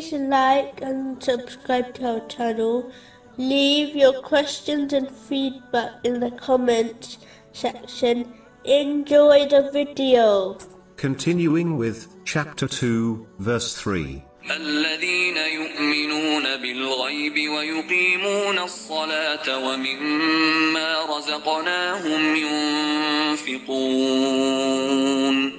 Please like and subscribe to our channel. Leave your questions and feedback in the comments section. Enjoy the video. Continuing with chapter 2, verse 3. الذين يؤمنون بالغيب ويقيمون الصلاة ومما رزقناهم ينفقون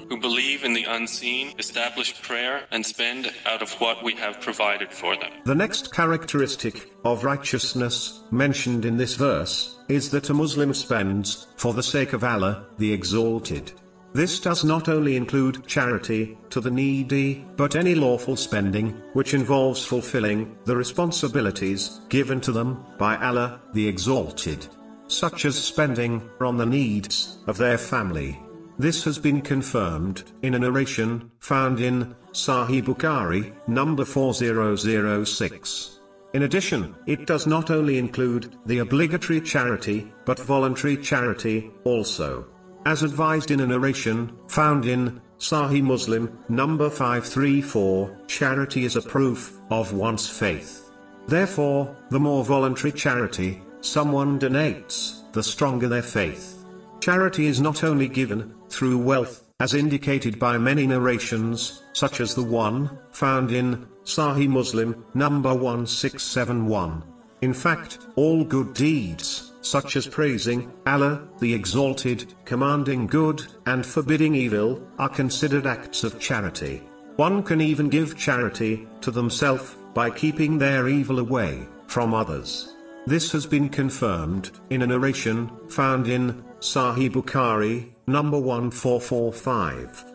Who believe in the unseen, establish prayer, and spend out of what we have provided for them. The next characteristic of righteousness mentioned in this verse is that a Muslim spends, for the sake of Allah, the Exalted. This does not only include charity to the needy, but any lawful spending, which involves fulfilling the responsibilities given to them by Allah, the Exalted, such as spending on the needs of their family. This has been confirmed in a narration found in Sahih Bukhari, number 4006. In addition, it does not only include the obligatory charity, but voluntary charity also. As advised in a narration, found in Sahih Muslim, number 534, charity is a proof of one's faith. Therefore, the more voluntary charity someone donates, the stronger their faith. Charity is not only given through wealth, as indicated by many narrations, such as the one found in Sahih Muslim, number 1671. In fact, all good deeds such as praising Allah, the Exalted, commanding good, and forbidding evil, are considered acts of charity. One can even give charity to themselves by keeping their evil away from others. This has been confirmed in a narration found in Sahih Bukhari, number 1445.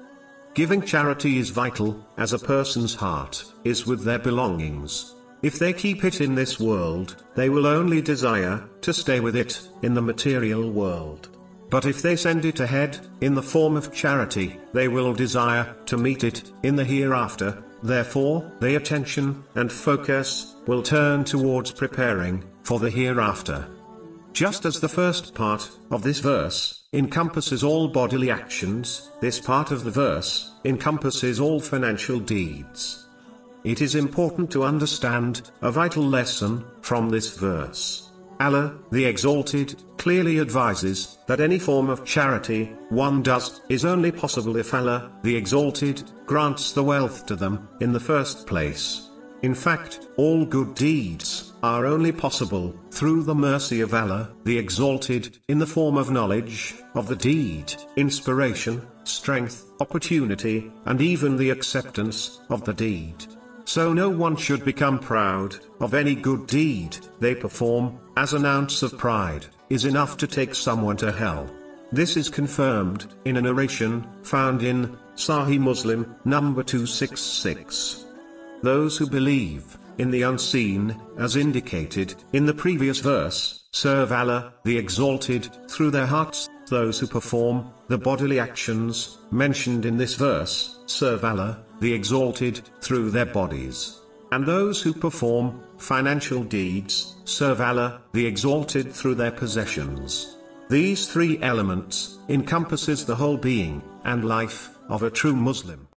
Giving charity is vital, as a person's heart is with their belongings. If they keep it in this world, they will only desire to stay with it in the material world. But if they send it ahead, in the form of charity, they will desire to meet it in the hereafter, therefore, their attention and focus will turn towards preparing for the hereafter. Just as the first part of this verse encompasses all bodily actions, this part of the verse encompasses all financial deeds. It is important to understand a vital lesson from this verse. Allah, the Exalted, clearly advises that any form of charity one does is only possible if Allah, the Exalted, grants the wealth to them in the first place. In fact, all good deeds are only possible through the mercy of Allah, the Exalted, in the form of knowledge of the deed, inspiration, strength, opportunity, and even the acceptance of the deed. So no one should become proud of any good deed they perform, as an ounce of pride is enough to take someone to hell. This is confirmed in a narration found in Sahih Muslim, number 266. Those who believe in the unseen, as indicated in the previous verse, serve Allah, the Exalted, through their hearts. Those who perform the bodily actions mentioned in this verse serve Allah, the Exalted, through their bodies. And those who perform financial deeds serve Allah, the Exalted, through their possessions. These three elements encompasses the whole being and life of a true Muslim.